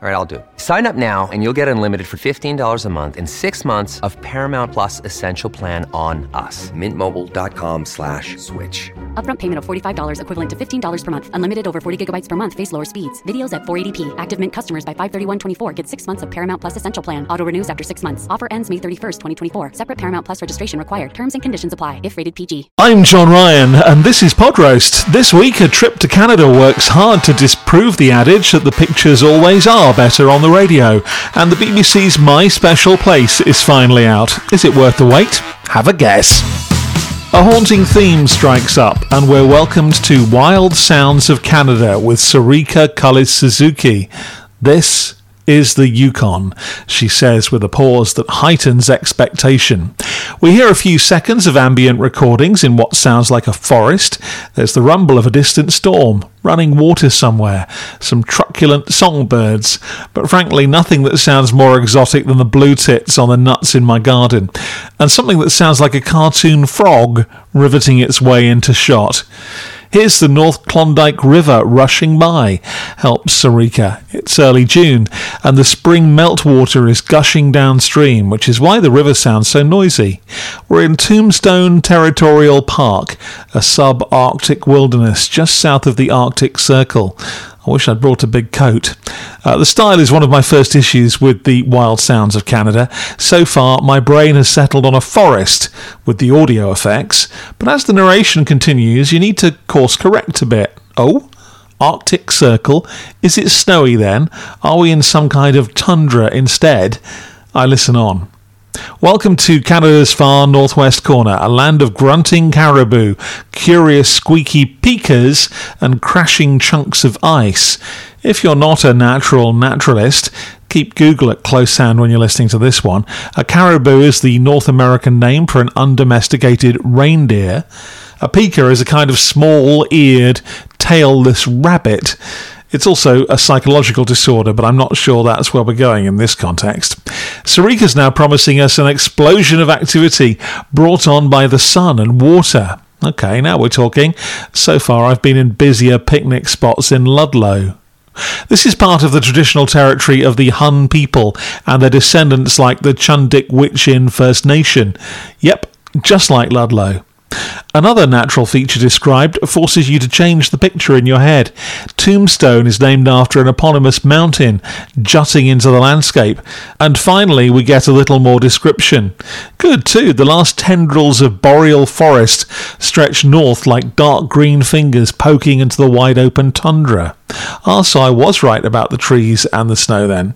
All right, I'll do. it. Sign up now and you'll get unlimited for $15 a month in six months of Paramount Plus Essential Plan on us. Mintmobile.com slash switch. Upfront payment of $45 equivalent to $15 per month. Unlimited over 40 gigabytes per month. Face lower speeds. Videos at 480p. Active Mint customers by 531.24 get six months of Paramount Plus Essential Plan. Auto renews after six months. Offer ends May 31st, 2024. Separate Paramount Plus registration required. Terms and conditions apply if rated PG. I'm John Ryan, and this is Pod Roast. This week, a trip to Canada works hard to disprove the adage that the pictures always are better on the radio, and the BBC's My Special Place is finally out. Is it worth the wait? Have a guess. A haunting theme strikes up, and we're welcomed to Wild Sounds of Canada with Sarika Cullis Suzuki. This is the Yukon, she says with a pause that heightens expectation. We hear a few seconds of ambient recordings in what sounds like a forest. There's the rumble of a distant storm, running water somewhere, some truculent songbirds, but frankly, nothing that sounds more exotic than the blue tits on the nuts in my garden, and something that sounds like a cartoon frog riveting its way into shot. Here's the North Klondike River rushing by, helps Sarika. It's early June, and the spring meltwater is gushing downstream, which is why the river sounds so noisy. We're in Tombstone Territorial Park, a sub-Arctic wilderness just south of the Arctic Circle. I wish I'd brought a big coat. Uh, the style is one of my first issues with the wild sounds of Canada. So far, my brain has settled on a forest with the audio effects, but as the narration continues, you need to course correct a bit. Oh? Arctic Circle? Is it snowy then? Are we in some kind of tundra instead? I listen on. Welcome to Canada's far northwest corner, a land of grunting caribou, curious squeaky pikas, and crashing chunks of ice. If you're not a natural naturalist, keep Google at close hand when you're listening to this one. A caribou is the North American name for an undomesticated reindeer. A pika is a kind of small eared, tailless rabbit. It's also a psychological disorder, but I'm not sure that's where we're going in this context. Sarika's now promising us an explosion of activity brought on by the sun and water. Okay, now we're talking. So far, I've been in busier picnic spots in Ludlow. This is part of the traditional territory of the Hän people and their descendants like the Tr'ondëk Hwëch'in First Nation. Yep, just like Ludlow. Another natural feature described forces you to change the picture in your head. Tombstone is named after an eponymous mountain jutting into the landscape. And finally, we get a little more description. Good too, the last tendrils of boreal forest stretch north like dark green fingers poking into the wide open tundra. Ah, so I was right about the trees and the snow then.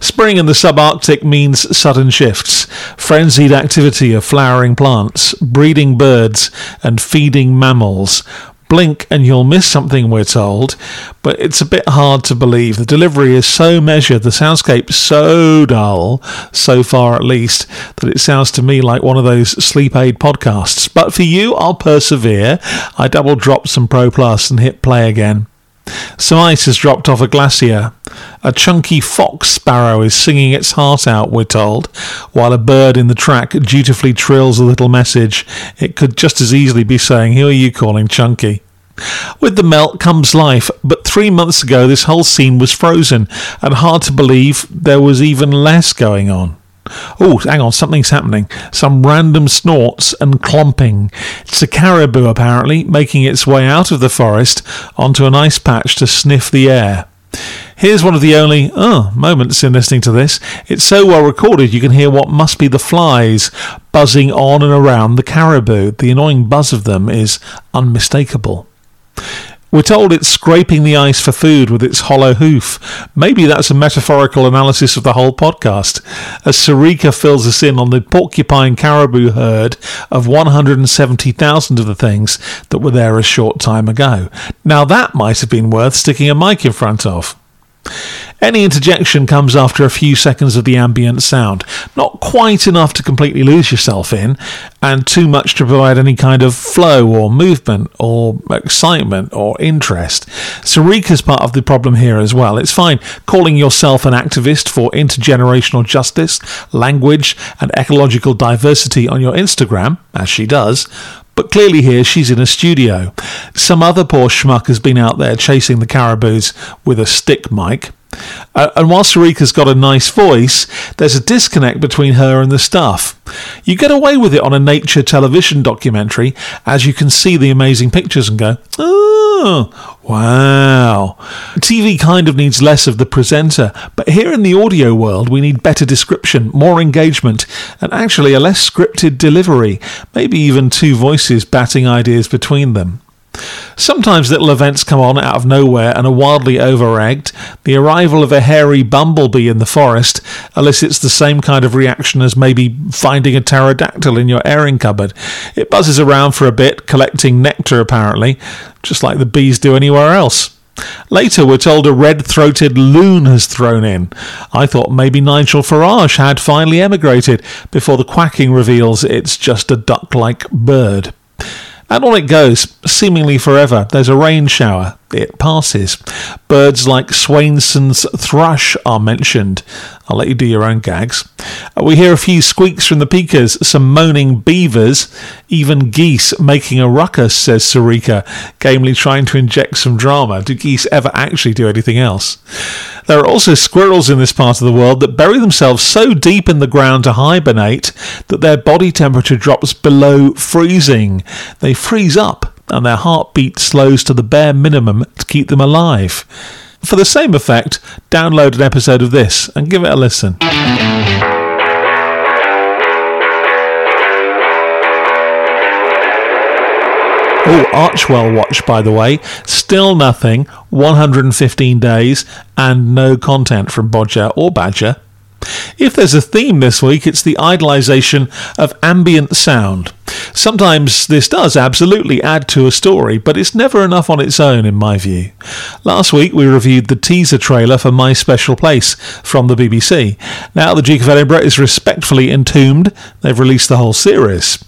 Spring in the subarctic means sudden shifts, frenzied activity of flowering plants, breeding birds, and feeding mammals. Blink and you'll miss something, we're told, but it's a bit hard to believe. The delivery is so measured, the soundscape so dull, so far at least, that it sounds to me like one of those sleep aid podcasts. But for you, I'll persevere. I double dropped some Pro Plus and hit play again. Some ice has dropped off a glacier. A chunky fox sparrow is singing its heart out, we're told, while a bird in the track dutifully trills a little message. It could just as easily be saying, Who are you calling chunky? With the melt comes life, but three months ago this whole scene was frozen, and hard to believe there was even less going on. Oh, hang on, something's happening. Some random snorts and clomping. It's a caribou, apparently, making its way out of the forest onto an ice patch to sniff the air. Here's one of the only oh, moments in listening to this. It's so well recorded you can hear what must be the flies buzzing on and around the caribou. The annoying buzz of them is unmistakable. We're told it's scraping the ice for food with its hollow hoof. Maybe that's a metaphorical analysis of the whole podcast, as Sarika fills us in on the porcupine caribou herd of 170,000 of the things that were there a short time ago. Now that might have been worth sticking a mic in front of. Any interjection comes after a few seconds of the ambient sound, not quite enough to completely lose yourself in, and too much to provide any kind of flow or movement or excitement or interest. Sarika's part of the problem here as well. It's fine calling yourself an activist for intergenerational justice, language, and ecological diversity on your Instagram, as she does, but clearly here she's in a studio. Some other poor schmuck has been out there chasing the caribous with a stick mic. Uh, and while Sarika's got a nice voice, there's a disconnect between her and the stuff. You get away with it on a nature television documentary as you can see the amazing pictures and go, oh, wow. TV kind of needs less of the presenter, but here in the audio world, we need better description, more engagement, and actually a less scripted delivery, maybe even two voices batting ideas between them. Sometimes little events come on out of nowhere and are wildly overegged. The arrival of a hairy bumblebee in the forest elicits the same kind of reaction as maybe finding a pterodactyl in your airing cupboard. It buzzes around for a bit, collecting nectar apparently, just like the bees do anywhere else. Later, we're told a red throated loon has thrown in. I thought maybe Nigel Farage had finally emigrated before the quacking reveals it's just a duck like bird. And on it goes, seemingly forever. There's a rain shower. It passes. Birds like Swainson's thrush are mentioned. I'll let you do your own gags. Uh, we hear a few squeaks from the pikas, some moaning beavers, even geese making a ruckus, says Sarika, gamely trying to inject some drama. Do geese ever actually do anything else? There are also squirrels in this part of the world that bury themselves so deep in the ground to hibernate that their body temperature drops below freezing. They freeze up and their heartbeat slows to the bare minimum to keep them alive. For the same effect, download an episode of this and give it a listen. Oh, Archewell watch, by the way. Still nothing. 115 days and no content from Bodger or Badger. If there's a theme this week, it's the idolisation of ambient sound. Sometimes this does absolutely add to a story, but it's never enough on its own, in my view. Last week we reviewed the teaser trailer for My Special Place from the BBC. Now the Duke of Edinburgh is respectfully entombed, they've released the whole series.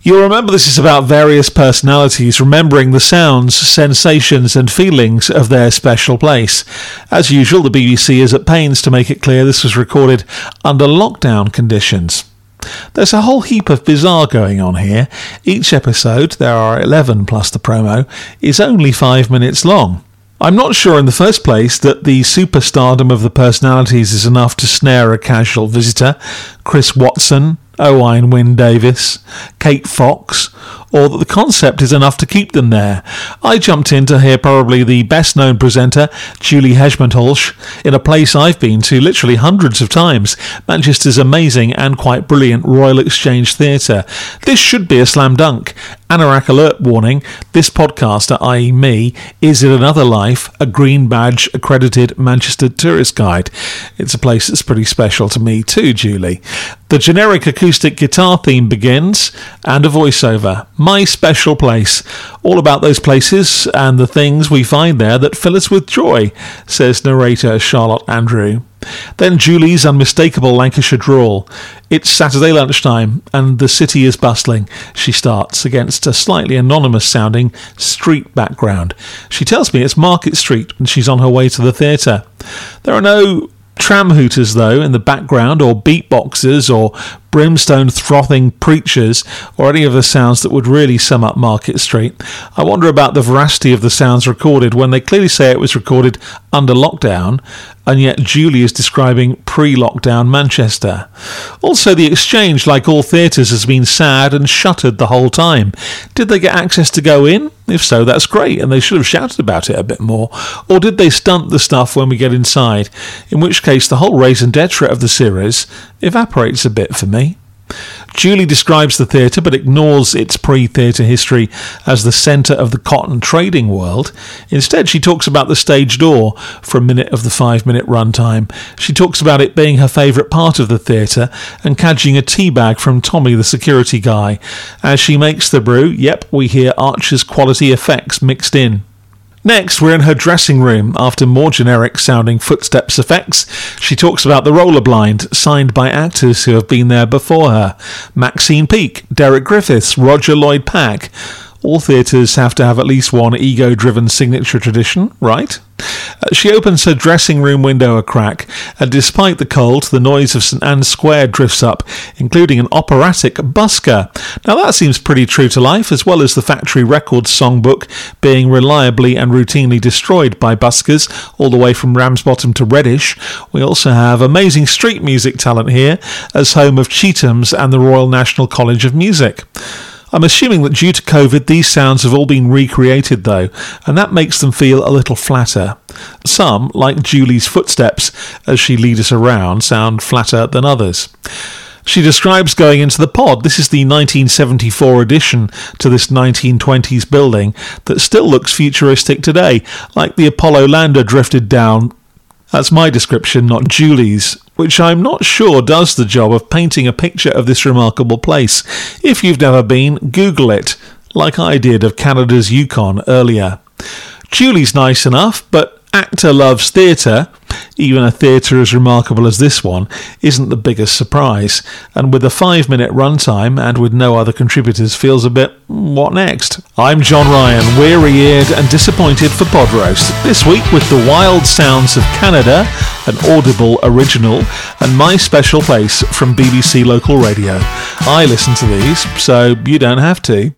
You'll remember this is about various personalities remembering the sounds, sensations, and feelings of their special place. As usual, the BBC is at pains to make it clear this was recorded under lockdown conditions. There's a whole heap of bizarre going on here. Each episode, there are 11 plus the promo, is only five minutes long. I'm not sure in the first place that the superstardom of the personalities is enough to snare a casual visitor. Chris Watson, Owain Wyn Davis, Kate Fox, or that the concept is enough to keep them there. I jumped in to hear probably the best known presenter, Julie Hesmondhalgh, in a place I've been to literally hundreds of times, Manchester's amazing and quite brilliant Royal Exchange Theatre. This should be a slam dunk. Anorak alert warning this podcaster, i.e., me, is in another life a green badge accredited Manchester tourist guide. It's a place that's pretty special to me too, Julie. The generic acoustic guitar theme begins and a voiceover. My special place. All about those places and the things we find there that fill us with joy, says narrator Charlotte Andrew. Then Julie's unmistakable Lancashire drawl. It's Saturday lunchtime, and the city is bustling. She starts against a slightly anonymous sounding street background. She tells me it's Market Street and she's on her way to the theatre. There are no tram hooters, though, in the background, or beatboxers, or brimstone frothing preachers, or any of the sounds that would really sum up Market Street. I wonder about the veracity of the sounds recorded when they clearly say it was recorded under lockdown, and yet Julie is describing pre lockdown Manchester. Also, the exchange, like all theatres, has been sad and shuttered the whole time. Did they get access to go in? If so, that's great, and they should have shouted about it a bit more. Or did they stunt the stuff when we get inside? In which case, the whole raison d'etre of the series evaporates a bit for me. Julie describes the theatre but ignores its pre theatre history as the centre of the cotton trading world. Instead, she talks about the stage door for a minute of the five minute runtime. She talks about it being her favourite part of the theatre and cadging a tea bag from Tommy, the security guy. As she makes the brew, yep, we hear Archer's quality effects mixed in. Next, we're in her dressing room. After more generic sounding footsteps effects, she talks about the roller blind, signed by actors who have been there before her Maxine Peake, Derek Griffiths, Roger Lloyd Pack. All theatres have to have at least one ego driven signature tradition, right? She opens her dressing room window a crack, and despite the cold, the noise of St Anne's Square drifts up, including an operatic busker. Now that seems pretty true to life, as well as the Factory Records songbook being reliably and routinely destroyed by buskers all the way from Ramsbottom to Reddish. We also have amazing street music talent here, as home of Chetham's and the Royal National College of Music. I'm assuming that due to COVID, these sounds have all been recreated though, and that makes them feel a little flatter. Some, like Julie's footsteps as she leads us around, sound flatter than others. She describes going into the pod. This is the 1974 addition to this 1920s building that still looks futuristic today, like the Apollo lander drifted down. That's my description, not Julie's which I'm not sure does the job of painting a picture of this remarkable place. If you've never been, Google it, like I did of Canada's Yukon earlier. Julie's nice enough, but actor loves theatre, even a theatre as remarkable as this one, isn't the biggest surprise, and with a five minute runtime and with no other contributors feels a bit, hmm, what next? I'm John Ryan, weary eared and disappointed for Pod Roast, this week with the wild sounds of Canada, an Audible original, and my special place from BBC Local Radio. I listen to these, so you don't have to.